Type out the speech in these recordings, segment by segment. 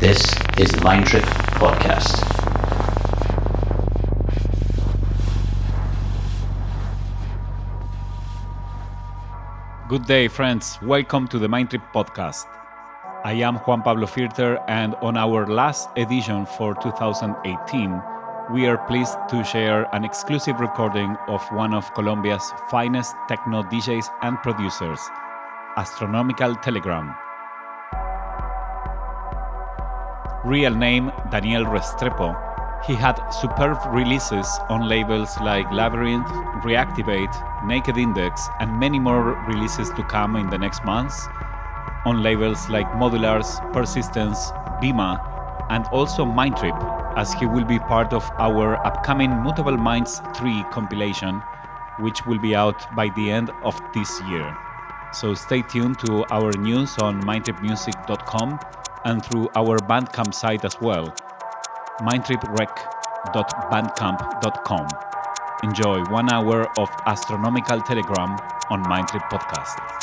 This is the Mind Trip Podcast. Good day, friends. Welcome to the Mind Trip Podcast. I am Juan Pablo Firter, and on our last edition for 2018, we are pleased to share an exclusive recording of one of Colombia's finest techno DJs and producers, Astronomical Telegram. Real name Daniel Restrepo, he had superb releases on labels like Labyrinth, Reactivate, Naked Index, and many more releases to come in the next months on labels like Modulars, Persistence, Bima, and also Mindtrip, as he will be part of our upcoming Mutable Minds 3 compilation, which will be out by the end of this year. So stay tuned to our news on mindtripmusic.com and through our Bandcamp site as well, mindtriprec.bandcamp.com. Enjoy one hour of astronomical telegram on Mindtrip Podcast.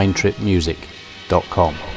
mindtripmusic.com.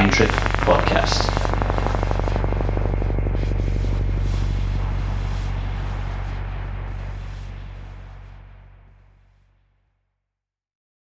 Mind Trip.